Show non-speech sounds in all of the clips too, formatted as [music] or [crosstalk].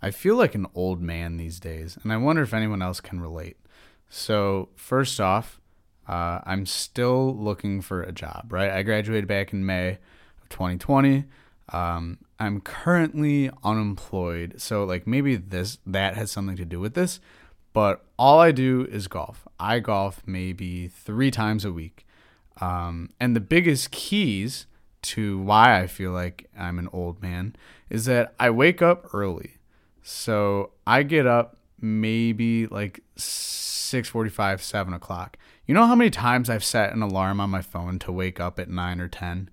I feel like an old man these days, and I wonder if anyone else can relate. So, first off, uh, I'm still looking for a job, right? I graduated back in May of 2020. Um, I'm currently unemployed, so like maybe this that has something to do with this. But all I do is golf. I golf maybe three times a week, um, and the biggest keys to why I feel like I'm an old man is that I wake up early. So I get up maybe like 6:45, 7 o'clock. You know how many times I've set an alarm on my phone to wake up at 9 or 10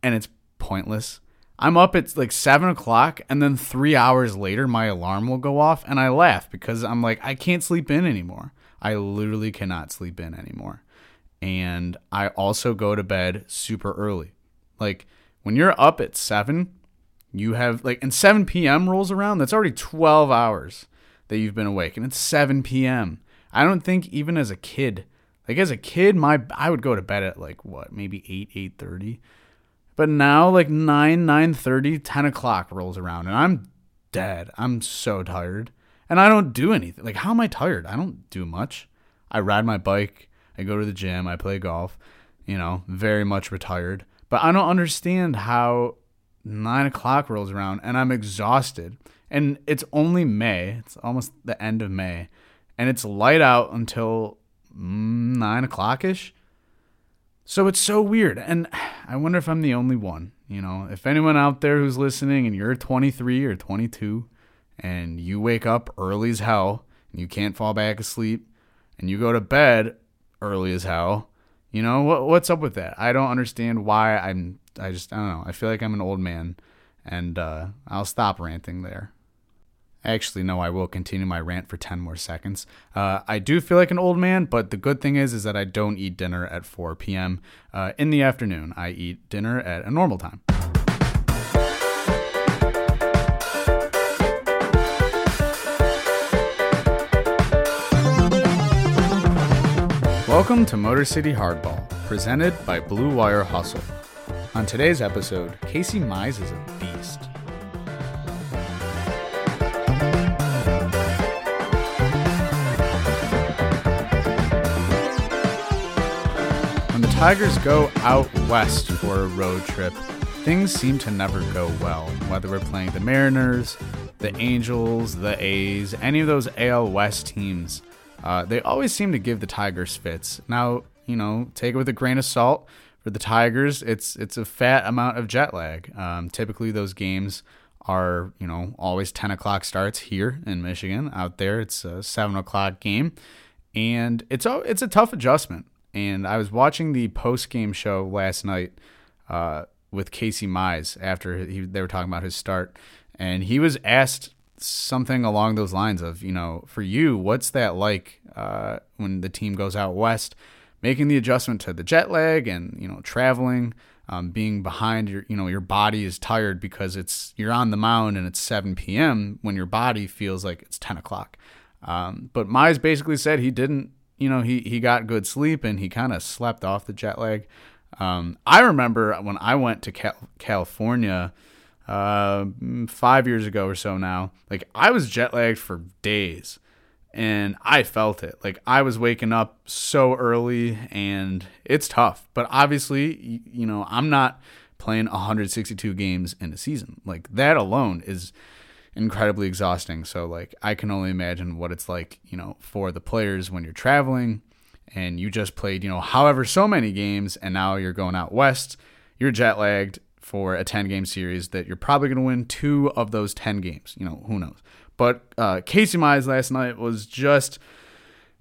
and it's pointless? I'm up at like 7 o'clock and then three hours later my alarm will go off and I laugh because I'm like, I can't sleep in anymore. I literally cannot sleep in anymore. And I also go to bed super early. Like when you're up at 7, you have like and 7 p.m. rolls around, that's already 12 hours that you've been awake and it's 7 p.m. I don't think even as a kid, like as a kid, my I would go to bed at like what, maybe 8, 8:30. But now like 9, 9:30, 10 o'clock rolls around and I'm dead. I'm so tired. And I don't do anything. Like how am I tired? I don't do much. I ride my bike, I go to the gym, I play golf, you know, very much retired. But I don't understand how nine o'clock rolls around and I'm exhausted. And it's only May. It's almost the end of May. And it's light out until nine o'clock ish. So it's so weird. And I wonder if I'm the only one. You know, if anyone out there who's listening and you're 23 or 22 and you wake up early as hell and you can't fall back asleep and you go to bed early as hell, you know, what, what's up with that? I don't understand why I'm I just I don't know. I feel like I'm an old man, and uh, I'll stop ranting there. Actually, no, I will continue my rant for 10 more seconds. Uh, I do feel like an old man, but the good thing is, is that I don't eat dinner at 4 p.m. Uh, in the afternoon. I eat dinner at a normal time. Welcome to Motor City Hardball, presented by Blue Wire Hustle. On today's episode, Casey Mize is a beast. When the Tigers go out west for a road trip, things seem to never go well, whether we're playing the Mariners, the Angels, the A's, any of those AL West teams. Uh, they always seem to give the Tigers fits. Now, you know, take it with a grain of salt for the Tigers, it's it's a fat amount of jet lag. Um, typically, those games are you know always ten o'clock starts here in Michigan. Out there, it's a seven o'clock game, and it's a it's a tough adjustment. And I was watching the post game show last night uh, with Casey Mize after he, they were talking about his start, and he was asked something along those lines of you know for you what's that like uh, when the team goes out west making the adjustment to the jet lag and you know traveling um, being behind your you know your body is tired because it's you're on the mound and it's 7 p.m when your body feels like it's 10 o'clock. Um, but Mize basically said he didn't you know he he got good sleep and he kind of slept off the jet lag. Um, I remember when I went to Cal- California uh, five years ago or so now like I was jet lagged for days and I felt it. Like I was waking up so early and it's tough. But obviously, you know, I'm not playing 162 games in a season. Like that alone is incredibly exhausting. So like I can only imagine what it's like, you know, for the players when you're traveling and you just played, you know, however so many games and now you're going out west, you're jet lagged for a 10 game series that you're probably going to win two of those 10 games. You know, who knows? But uh, Casey Mize last night was just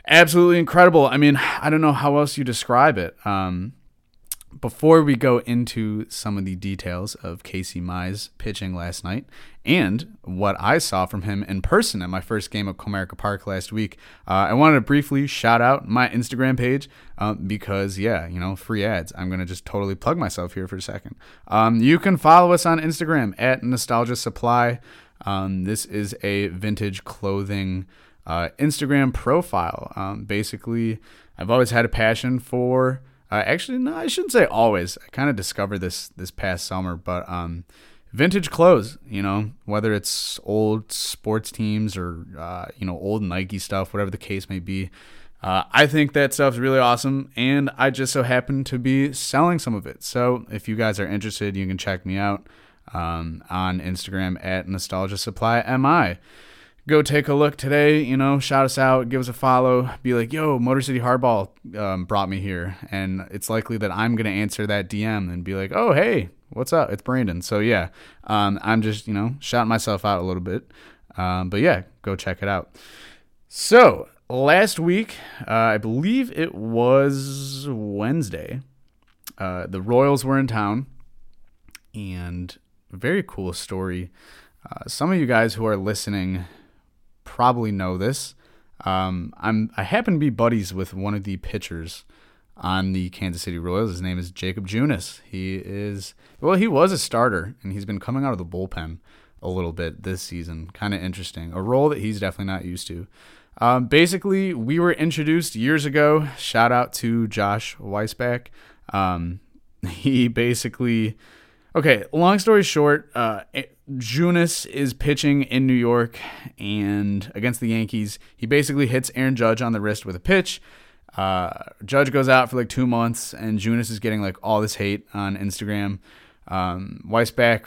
absolutely incredible. I mean, I don't know how else you describe it. Um, before we go into some of the details of Casey Mize pitching last night and what I saw from him in person at my first game of Comerica Park last week, uh, I wanted to briefly shout out my Instagram page uh, because, yeah, you know, free ads. I'm going to just totally plug myself here for a second. Um, you can follow us on Instagram at Nostalgia Supply. Um, this is a vintage clothing uh, Instagram profile. Um, basically, I've always had a passion for. Uh, actually, no, I shouldn't say always. I kind of discovered this this past summer, but um, vintage clothes, you know, whether it's old sports teams or, uh, you know, old Nike stuff, whatever the case may be. Uh, I think that stuff's really awesome, and I just so happen to be selling some of it. So if you guys are interested, you can check me out um, on Instagram at Nostalgia Supply MI. Go take a look today, you know, shout us out, give us a follow, be like, yo, Motor City Hardball um, brought me here. And it's likely that I'm going to answer that DM and be like, oh, hey, what's up? It's Brandon. So yeah, um, I'm just, you know, shouting myself out a little bit. Um, but yeah, go check it out. So last week, uh, I believe it was Wednesday, uh, the Royals were in town, and very cool story. Uh, some of you guys who are listening probably know this. Um, I'm I happen to be buddies with one of the pitchers on the Kansas City Royals. His name is Jacob Junis. He is well, he was a starter, and he's been coming out of the bullpen a little bit this season. Kind of interesting, a role that he's definitely not used to. Um, basically, we were introduced years ago. Shout out to Josh Weisbach. Um, [laughs] he basically, okay, long story short, uh, Junis is pitching in New York and against the Yankees. He basically hits Aaron Judge on the wrist with a pitch. Uh, Judge goes out for like two months, and Junis is getting like all this hate on Instagram. Um,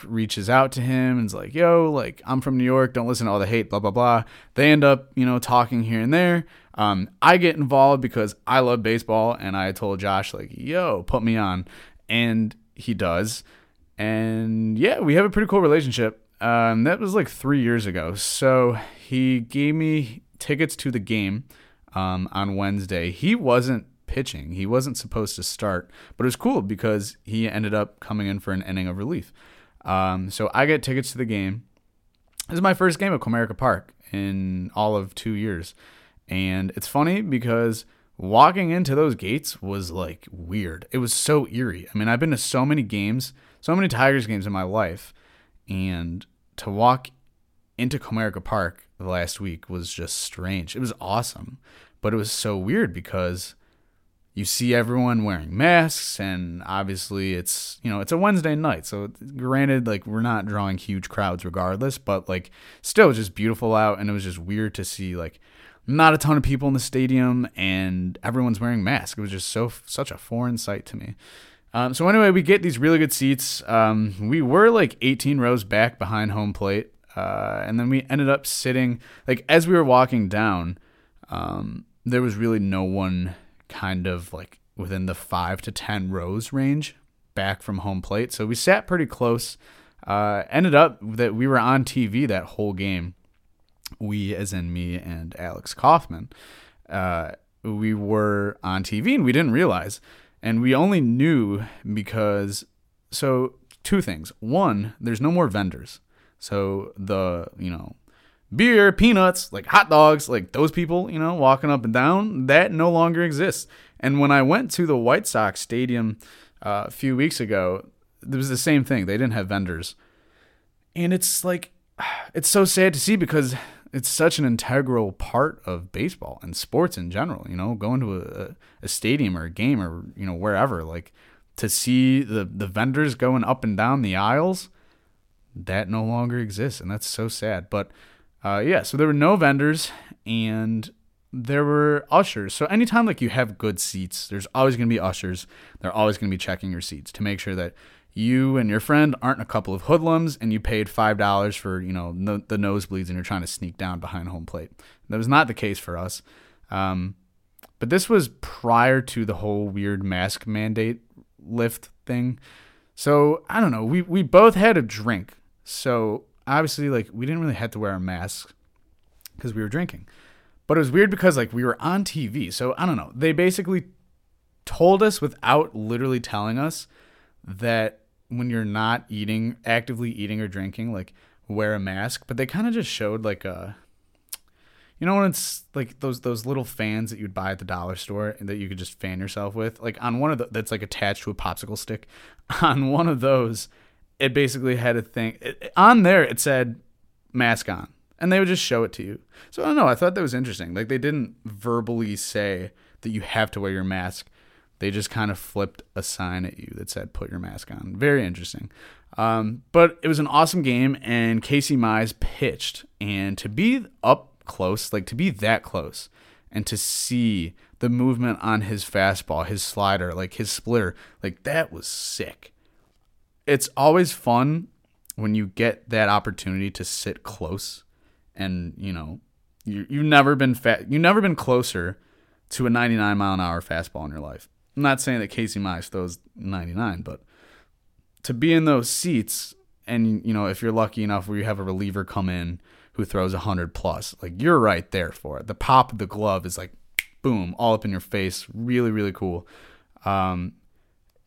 reaches out to him and is like, yo, like, I'm from New York. Don't listen to all the hate, blah, blah, blah. They end up, you know, talking here and there. Um, I get involved because I love baseball. And I told Josh, like, yo, put me on. And he does. And yeah, we have a pretty cool relationship. Um, that was like three years ago. So he gave me tickets to the game um, on Wednesday. He wasn't pitching. He wasn't supposed to start, but it was cool because he ended up coming in for an inning of relief. Um, so I get tickets to the game. This is my first game at Comerica Park in all of two years. And it's funny because walking into those gates was like weird. It was so eerie. I mean, I've been to so many games, so many Tigers games in my life. And to walk into Comerica Park the last week was just strange. It was awesome. But it was so weird because you see everyone wearing masks and obviously it's you know it's a wednesday night so granted like we're not drawing huge crowds regardless but like still just beautiful out and it was just weird to see like not a ton of people in the stadium and everyone's wearing masks it was just so such a foreign sight to me um, so anyway we get these really good seats um, we were like 18 rows back behind home plate uh, and then we ended up sitting like as we were walking down um, there was really no one kind of like within the five to 10 rows range back from home plate. So we sat pretty close. Uh, ended up that we were on TV that whole game. We, as in me and Alex Kaufman, uh, we were on TV and we didn't realize. And we only knew because, so two things. One, there's no more vendors. So the, you know, beer, peanuts, like hot dogs, like those people, you know, walking up and down, that no longer exists. And when I went to the White Sox stadium uh, a few weeks ago, it was the same thing. They didn't have vendors. And it's like, [sighs] it's so sad to see because it's such an integral part of baseball and sports in general, you know, going to a, a stadium or a game or, you know, wherever, like to see the, the vendors going up and down the aisles, that no longer exists. And that's so sad. But uh, yeah, so there were no vendors and there were ushers. So anytime like you have good seats, there's always going to be ushers. They're always going to be checking your seats to make sure that you and your friend aren't a couple of hoodlums and you paid five dollars for you know no, the nosebleeds and you're trying to sneak down behind home plate. That was not the case for us. Um, but this was prior to the whole weird mask mandate lift thing. So I don't know. We we both had a drink. So obviously like we didn't really have to wear a mask because we were drinking. But it was weird because like we were on TV. So I don't know. They basically told us without literally telling us that when you're not eating, actively eating or drinking, like wear a mask. But they kind of just showed like a you know when it's like those those little fans that you'd buy at the dollar store and that you could just fan yourself with like on one of the that's like attached to a popsicle stick [laughs] on one of those it basically had a thing it, on there. It said mask on, and they would just show it to you. So I don't know. I thought that was interesting. Like they didn't verbally say that you have to wear your mask, They just kind of flipped a sign at you that said "Put your mask on." Very interesting. Um, but it was an awesome game, and Casey Mize pitched, and to be up close, like to be that close, and to see the movement on his fastball, his slider, like his splitter, like that was sick. It's always fun when you get that opportunity to sit close, and you know, you you've never been fat, you've never been closer to a 99 mile an hour fastball in your life. I'm not saying that Casey Mize throws 99, but to be in those seats and you know if you're lucky enough where you have a reliever come in who throws 100 plus like you're right there for it. The pop of the glove is like boom all up in your face. Really really cool. Um,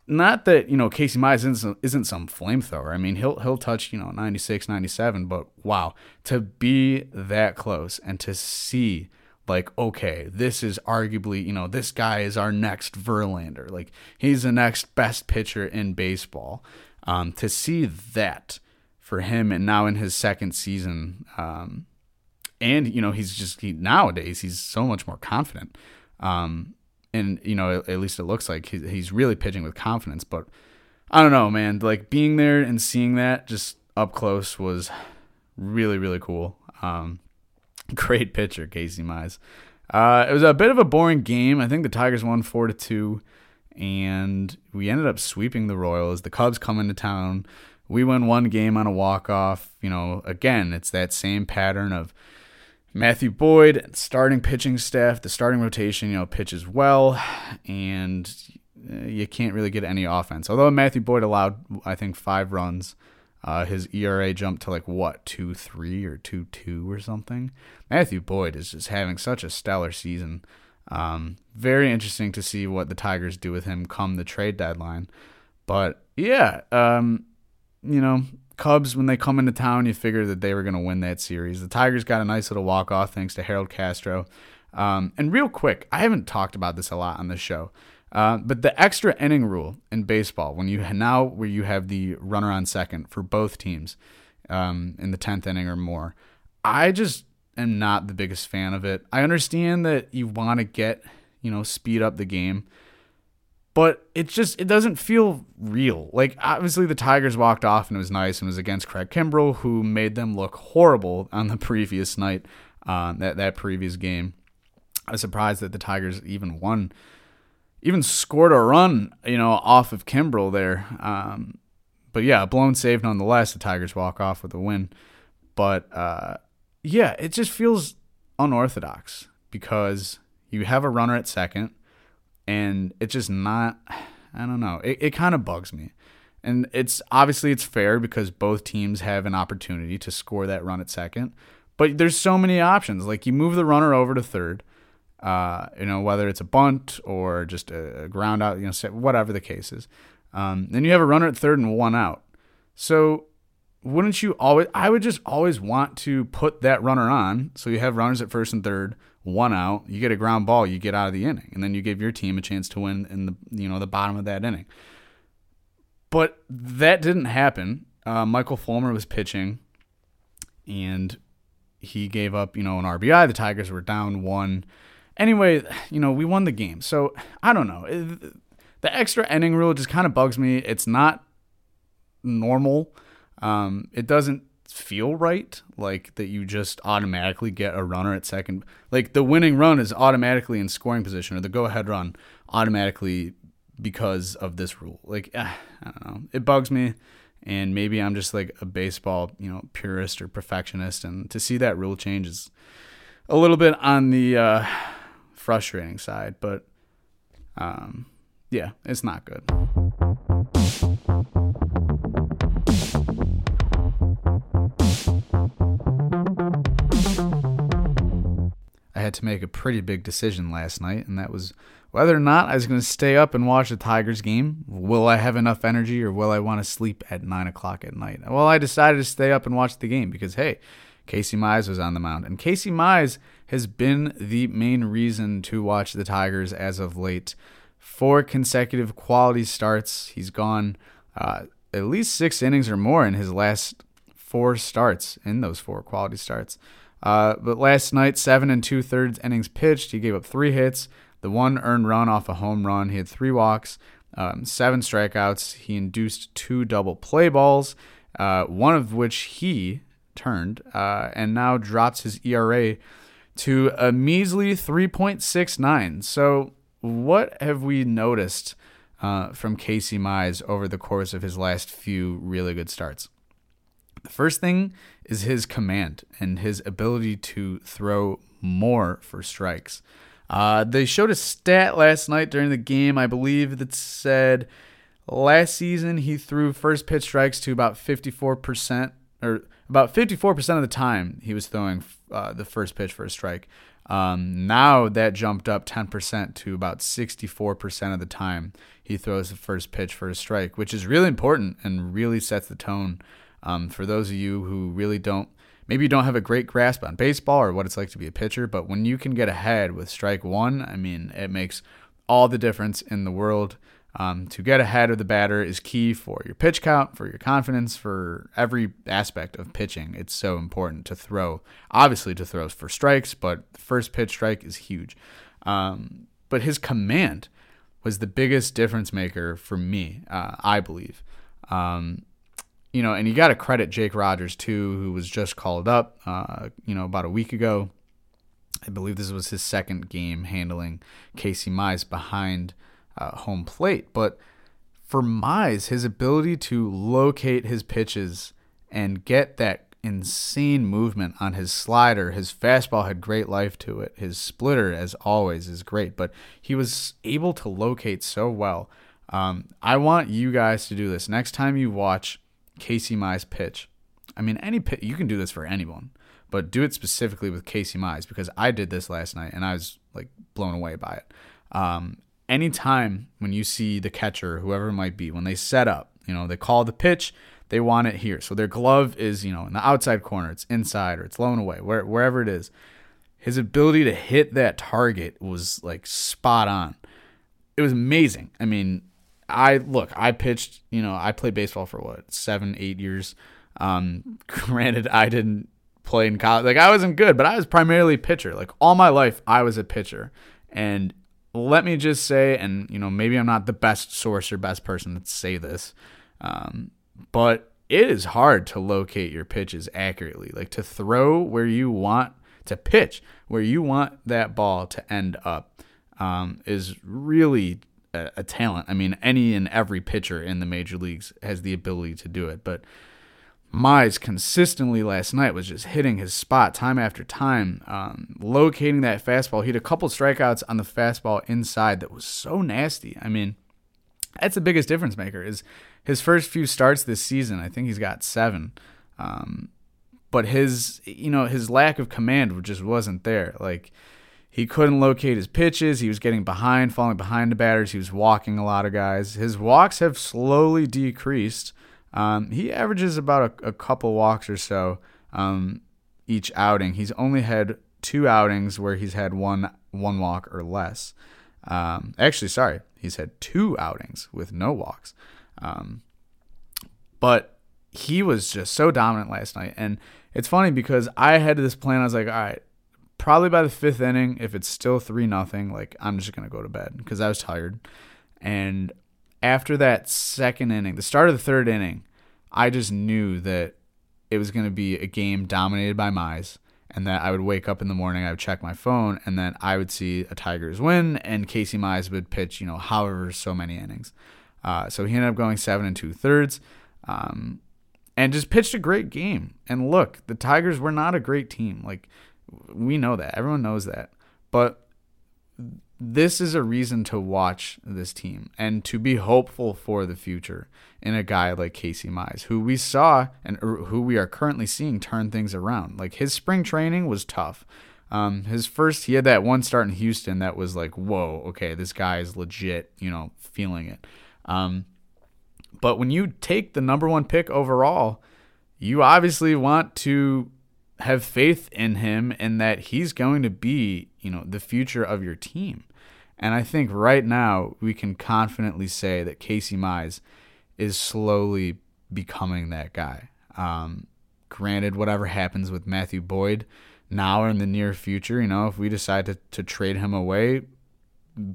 not that you know Casey Mize isn't, isn't some flamethrower. I mean, he'll he'll touch you know 96, 97, but wow, to be that close and to see like okay, this is arguably you know this guy is our next Verlander. Like he's the next best pitcher in baseball. Um, to see that for him and now in his second season, um, and you know he's just he, nowadays he's so much more confident. Um, and you know at, at least it looks like he, he's really pitching with confidence. But I don't know, man. Like being there and seeing that just up close was really really cool. Um, [laughs] great pitcher, Casey Mize. Uh, it was a bit of a boring game. I think the Tigers won four to two and we ended up sweeping the Royals. The Cubs come into town. We win one game on a walk off. You know, again, it's that same pattern of Matthew Boyd, starting pitching staff, the starting rotation, you know, pitches well, and uh, you can't really get any offense. Although Matthew Boyd allowed, I think, five runs. Uh, his ERA jumped to like what two three or two two or something. Matthew Boyd is just having such a stellar season. Um, very interesting to see what the Tigers do with him come the trade deadline. But yeah, um, you know, Cubs when they come into town, you figure that they were going to win that series. The Tigers got a nice little walk off thanks to Harold Castro. Um, and real quick, I haven't talked about this a lot on the show, uh, but the extra inning rule in baseball, when you now where you have the runner on second for both teams um, in the tenth inning or more, I just am not the biggest fan of it. I understand that you want to get, you know, speed up the game, but it just it doesn't feel real. Like obviously the Tigers walked off and it was nice and it was against Craig Kimbrel who made them look horrible on the [laughs] previous night, uh, that that previous game. I was surprised that the Tigers even won, even scored a run, you know, off of Kimbrel there. Um, but yeah, blown save nonetheless. The Tigers walk off with a win, but uh, yeah, it just feels unorthodox because you have a runner at second and it's just not I don't know. It it kind of bugs me. And it's obviously it's fair because both teams have an opportunity to score that run at second. But there's so many options. Like you move the runner over to third, uh, you know, whether it's a bunt or just a, ground out, you know, whatever the case is. Um, then you have a runner at third and one out. So wouldn't you always I would just always want to put that runner on so you have runners at first and third, one out, you get a ground ball, you get out of the inning, and then you give your team a chance to win in the you know the bottom of that inning. But that didn't happen. Uh, Michael Fulmer was pitching, and he gave up you know an RBI. The Tigers were down one. Anyway, you know we won the game, so I don't know. The extra inning rule just kind of bugs me. It's not normal um, it doesn't feel right, like that you just automatically get a runner at second. Like the winning run is automatically in scoring position, or the go ahead run automatically because of this rule. Like eh, I don't know, it bugs me, and maybe I'm just like a baseball, you know, purist or perfectionist, and to see that rule change is a little bit on the uh, frustrating side. But um, yeah, it's not good. I had to make a pretty big decision last night, and that was whether or not I was going to stay up and watch the Tigers game. Will I have enough energy, or will I want to sleep at nine o'clock at night? Well, I decided to stay up and watch the game because hey, Casey Mize was on the mound, and Casey Mize has been the main reason to watch the Tigers as of late. Four consecutive quality starts. He's gone uh, at least six innings or more in his last four starts. In those four quality starts. Uh, but last night, seven and two thirds innings pitched. He gave up three hits. the one earned run off a home run. He had three walks, um, seven strikeouts. He induced two double play balls, uh, one of which he turned, uh, and now drops his ERA to a measly 3.69. So, what have we noticed uh, from Casey Mize over the course of his last few really good starts? The first thing is his command and his ability to throw more for strikes. Uh, they showed a stat last night during the game, I believe, that said last season he threw first pitch strikes to about 54%, or about 54% of the time he was throwing uh, the first pitch for a strike. Um, now that jumped up 10% to about 64% of the time he throws the first pitch for a strike, which is really important and really sets the tone um, for those of you who really don't, maybe you don't have a great grasp on baseball or what it's like to be a pitcher, but when you can get ahead with strike one, I mean, it makes all the difference in the world. Um, to get ahead of the batter is key for your pitch count, for your confidence, for every aspect of pitching. It's so important to throw, obviously, to throw for strikes, but the first pitch strike is huge. Um, but his command was the biggest difference maker for me, uh, I believe. Um, you know, and you got to credit Jake Rogers too, who was just called up, uh, you know, about a week ago. I believe this was his second game handling Casey Mize behind uh, home plate. But for Mize, his ability to locate his pitches and get that insane movement on his slider, his fastball had great life to it. His splitter, as always, is great, but he was able to locate so well. Um, I want you guys to do this next time you watch Casey Mize pitch. I mean, any pitch, you can do this for anyone, but do it specifically with Casey Mize because I did this last night and I was like blown away by it. Um, anytime when you see the catcher, whoever it might be, when they set up, you know, they call the pitch, they want it here. So their glove is, you know, in the outside corner, it's inside or it's blown away, where, wherever it is. His ability to hit that target was like spot on. It was amazing. I mean, I look, I pitched, you know, I played baseball for what, seven, eight years. Um, [laughs] granted, I didn't play in college. Like I wasn't good, but I was primarily pitcher. Like all my life, I was a pitcher. And let me just say, and you know, maybe I'm not the best source or best person to say this, um, but it is hard to locate your pitches accurately. Like to throw where you want to pitch, where you want that ball to end up, um, is really a, a talent. I mean, any and every pitcher in the major leagues has the ability to do it, but Mize consistently last night was just hitting his spot time after time, um, locating that fastball. He had a couple strikeouts on the fastball inside that was so nasty. I mean, that's the biggest difference maker. Is his first few starts this season? I think he's got seven, um, but his you know his lack of command just wasn't there. Like he couldn't locate his pitches. He was getting behind, falling behind the batters. He was walking a lot of guys. His walks have slowly decreased. Um, he averages about a, a, couple walks or so um, each outing. He's only had two outings where he's had one one walk or less. Um, actually, sorry, he's had two outings with no walks. Um, but he was just so dominant last night, and it's funny because I had this plan. I was like, all right, probably by the fifth inning, if it's still three nothing, like I'm just gonna go to bed because I was tired. And after that second inning, the start of the third inning, I just knew that it was gonna be a game dominated by Mize, and that I would wake up in the morning, I would check my phone, and then I would see a Tigers win, and Casey Mize would pitch, you know, however so many innings. Uh, so he ended up going seven and two thirds. Um, and just pitched a great game. And look, the Tigers were not a great team. Like we know that. Everyone knows that. But this is a reason to watch this team and to be hopeful for the future in a guy like Casey Mize, who we saw and who we are currently seeing turn things around. Like his spring training was tough. Um, his first, he had that one start in Houston that was like, whoa, okay, this guy is legit, you know, feeling it. Um, but when you take the number one pick overall, you obviously want to have faith in him and that he's going to be, you know, the future of your team. And I think right now we can confidently say that Casey Mize is slowly becoming that guy. Um, granted, whatever happens with Matthew Boyd now or in the near future, you know, if we decide to, to trade him away,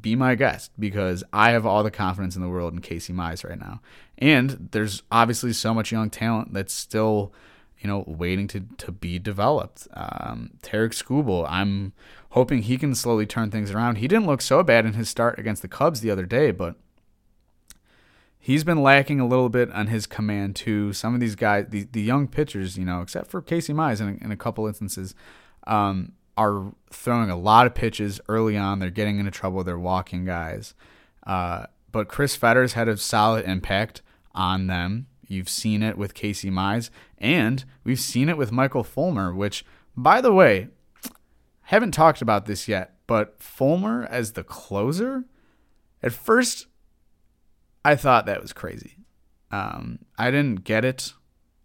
be my guest because I have all the confidence in the world in Casey Mize right now. And there's obviously so much young talent that's still, you know, waiting to, to be developed. Um, Tarik Skubal, I'm hoping he can slowly turn things around. He didn't look so bad in his start against the Cubs the other day, but he's been lacking a little bit on his command too. Some of these guys, the, the young pitchers, you know, except for Casey Mize in, in a couple instances, um, are throwing a lot of pitches early on. They're getting into trouble. They're walking guys. Uh, but Chris Fetters had a solid impact on them. You've seen it with Casey Mize, and we've seen it with Michael Fulmer, which, by the way, haven't talked about this yet, but Fulmer as the closer, at first, I thought that was crazy. Um, I didn't get it.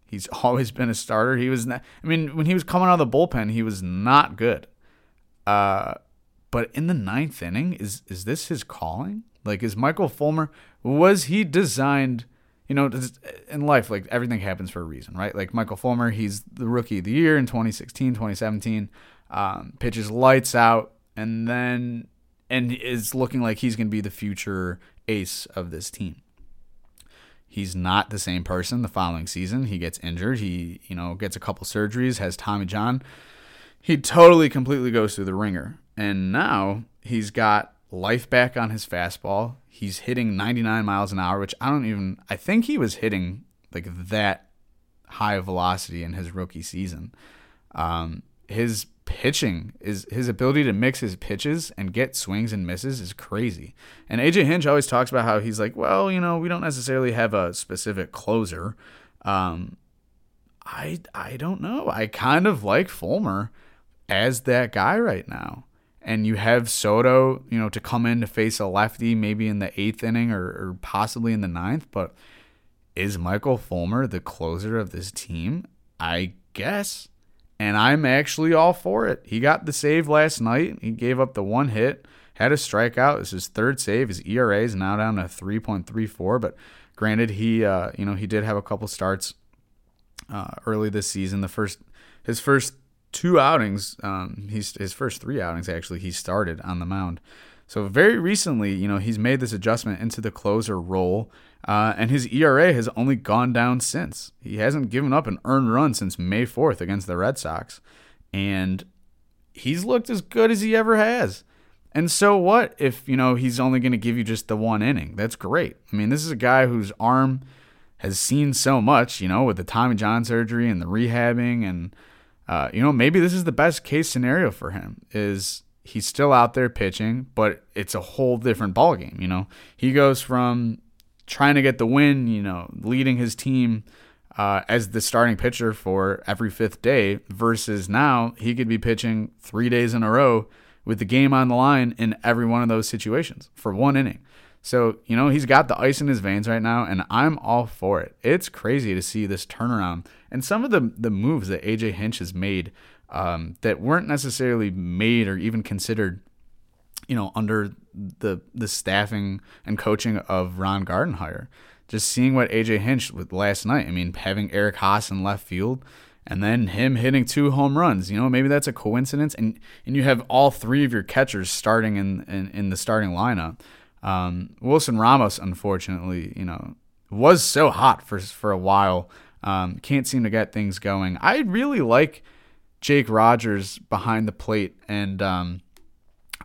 He's [laughs] always been a starter. He was, not, I mean, when he was coming out of the bullpen, he was not good. Uh, but in the ninth inning, is is this his calling? Like, is Michael Fulmer was he designed? You know, in life, like everything happens for a reason, right? Like Michael Fulmer, he's the rookie of the year in 2016, 2017, um, pitches lights out, and then and is looking like he's going to be the future ace of this team. He's not the same person the following season. He gets injured. He, you know, gets a couple surgeries, has Tommy John. He totally, completely goes through the wringer. And now he's got life back on his fastball. He's hitting 99 miles an hour, which I don't even, I think he was hitting like that high velocity in his rookie season. Um, his pitching is his ability to mix his pitches and get swings and misses is crazy. And AJ Hinch always talks about how he's like, well, you know, we don't necessarily have a specific closer. Um, I I don't know. I kind of like Fulmer as that guy right now. And you have Soto, you know, to come in to face a lefty maybe in the eighth inning or, or possibly in the ninth. But is Michael Fulmer the closer of this team? I guess and I'm actually all for it. He got the save last night. He gave up the one hit, had a strikeout. It's his third save. His ERA is now down to 3.34. But granted, he uh, you know he did have a couple starts uh, early this season. The first his first two outings, um, he's his first three outings actually he started on the mound. So very recently, you know, he's made this adjustment into the closer role. Uh, and his ERA has only gone down since. He hasn't given up an earned run since May 4th against the Red Sox. And he's looked as good as he ever has. And so what if, you know, he's only going to give you just the one inning? That's great. I mean, this is a guy whose arm has seen so much, you know, with the Tommy John surgery and the rehabbing and uh, you know, maybe this is the best case scenario for him is he's still out there pitching, but it's a whole different ballgame, you know. He goes from trying to get the win, you know, leading his team uh, as the starting pitcher for every fifth day, versus now he could be pitching three days in a row with the game on the line in every one of those situations for one inning. So, you know, he's got the ice in his veins right now, and I'm all for it. It's crazy to see this turnaround and some of the, the moves that AJ Hinch has made um, that weren't necessarily made or even considered you know, under the the staffing and coaching of Ron Gardenhire. Just seeing what AJ Hinch with last night. I mean, having Eric Haase in left field and then him hitting two home runs. You know, maybe that's a coincidence. And and you have all three of your catchers starting in in, in the starting lineup. Um, Wilson Ramos, unfortunately, you know, was so hot for for a while. Um, can't seem to get things going. I really like Jake Rogers behind the plate, and um,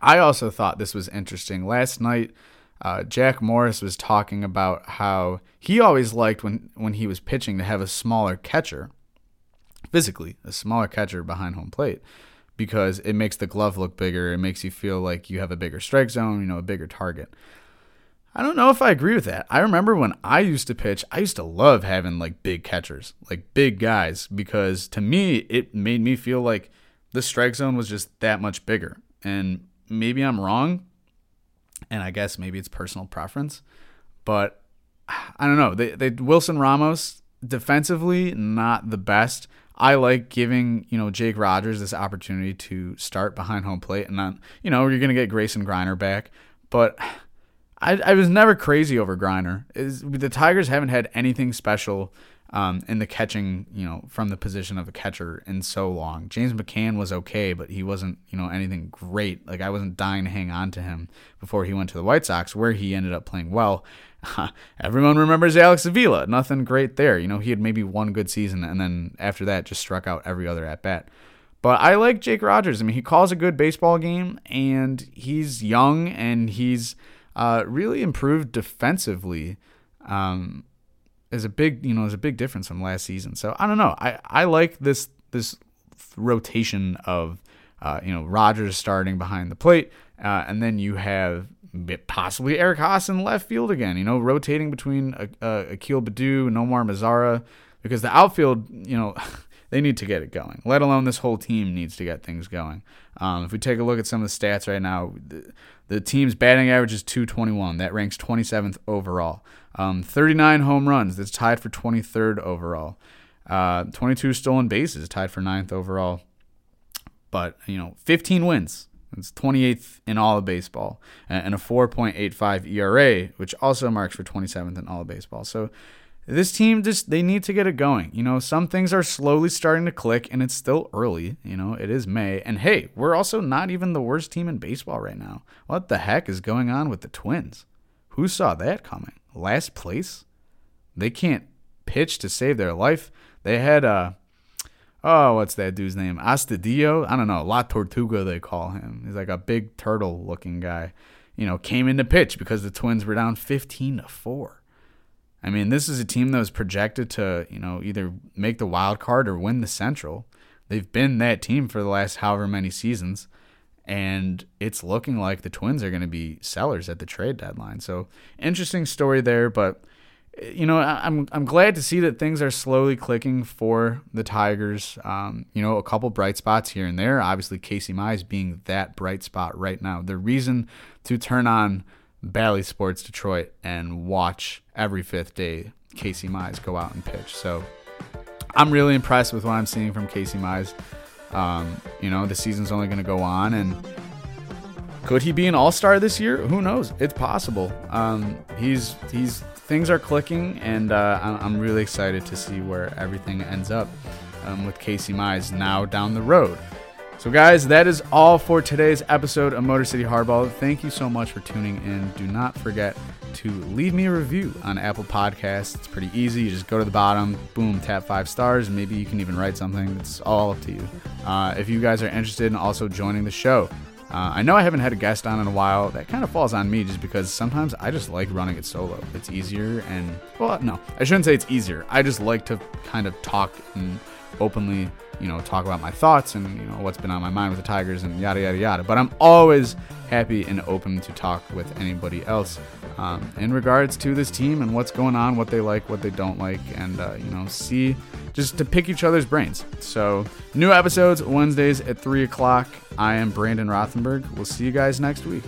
I also thought this was interesting. Last night, uh, Jack Morris was talking about how he always liked when, when he was pitching to have a smaller catcher, physically, a smaller catcher behind home plate, because it makes the glove look bigger. It makes you feel like you have a bigger strike zone, you know, a bigger target. I don't know if I agree with that. I remember when I used to pitch, I used to love having like big catchers, like big guys, because to me, it made me feel like the strike zone was just that much bigger. And maybe I'm wrong, and I guess maybe it's personal preference, but I don't know. They, they Wilson Ramos defensively not the best. I like giving you know Jake Rogers this opportunity to start behind home plate, and then you know you're gonna get Grayson Greiner back, but. I, I was never crazy over Greiner. Is the Tigers haven't had anything special um, in the catching, you know, from the position of a catcher in so long. James McCann was okay, but he wasn't, you know, anything great. Like I wasn't dying to hang on to him before he went to the White Sox, where he ended up playing well. [laughs] Everyone remembers Alex Avila. Nothing great there. You know, he had maybe one good season, and then after that, just struck out every other at bat. But I like Jake Rogers. I mean, he calls a good baseball game, and he's young, and he's uh, really improved defensively. Um, is a big, you know, is a big difference from last season. So I don't know. I, I like this this rotation of, uh, you know, Rogers starting behind the plate, uh, and then you have possibly Eric Haase in left field again. You know, rotating between uh, uh, Akil Baddoo and Nomar Mazara because the outfield, you know. [laughs] they need to get it going. Let alone this whole team needs to get things going. Um, if we take a look at some of the stats right now, the, the team's batting average is 221. That ranks 27th overall. Um, 39 home runs. That's tied for 23rd overall. Uh, 22 stolen bases, tied for 9th overall. But, you know, 15 wins. It's 28th in all of baseball. And a 4.85 ERA, which also marks for 27th in all of baseball. So this team just they need to get it going. You know, some things are slowly starting to click and it's still early, you know, it is May. And hey, we're also not even the worst team in baseball right now. What the heck is going on with the Twins? Who saw that coming? Last place? They can't pitch to save their life. They had uh oh, what's that dude's name? Astudillo? I don't know, La Tortuga they call him. He's like a big turtle looking guy. You know, came in to pitch because the Twins were down 15 to 4 I mean, this is a team that was projected to, you know, either make the wild card or win the Central. They've been that team for the last however many seasons, and it's looking like the Twins are going to be sellers at the trade deadline. So, interesting story there, but you know, I'm I'm glad to see that things are slowly clicking for the Tigers. Um, you know, a couple bright spots here and there. Obviously, Casey Mize being that bright spot right now. The reason to turn on Bally Sports Detroit and watch every fifth day Casey Mize go out and pitch. So I'm really impressed with what I'm seeing from Casey Mize. Um, you know, the season's only going to go on, and could he be an All Star this year? Who knows? It's possible. Um, he's he's things are clicking, and uh, I'm really excited to see where everything ends up um, with Casey Mize now down the road. So, guys, that is all for today's episode of Motor City Hardball. Thank you so much for tuning in. Do not forget to leave me a review on Apple Podcasts. It's pretty easy. You just go to the bottom, boom, tap five stars, maybe you can even write something. It's all up to you. Uh, if you guys are interested in also joining the show, uh, I know I haven't had a guest on in a while. That kind of falls on me just because sometimes I just like running it solo. It's easier and, well, no, I shouldn't say it's easier. I just like to kind of talk and openly you know, talk about my thoughts and, you know, what's been on my mind with the Tigers and yada, yada, yada. But I'm always happy and open to talk with anybody else um, in regards to this team and what's going on, what they like, what they don't like, and, uh, you know, see just to pick each other's brains. So, new episodes Wednesdays at 3 o'clock. I am Brandon Rothenberg. We'll see you guys next week.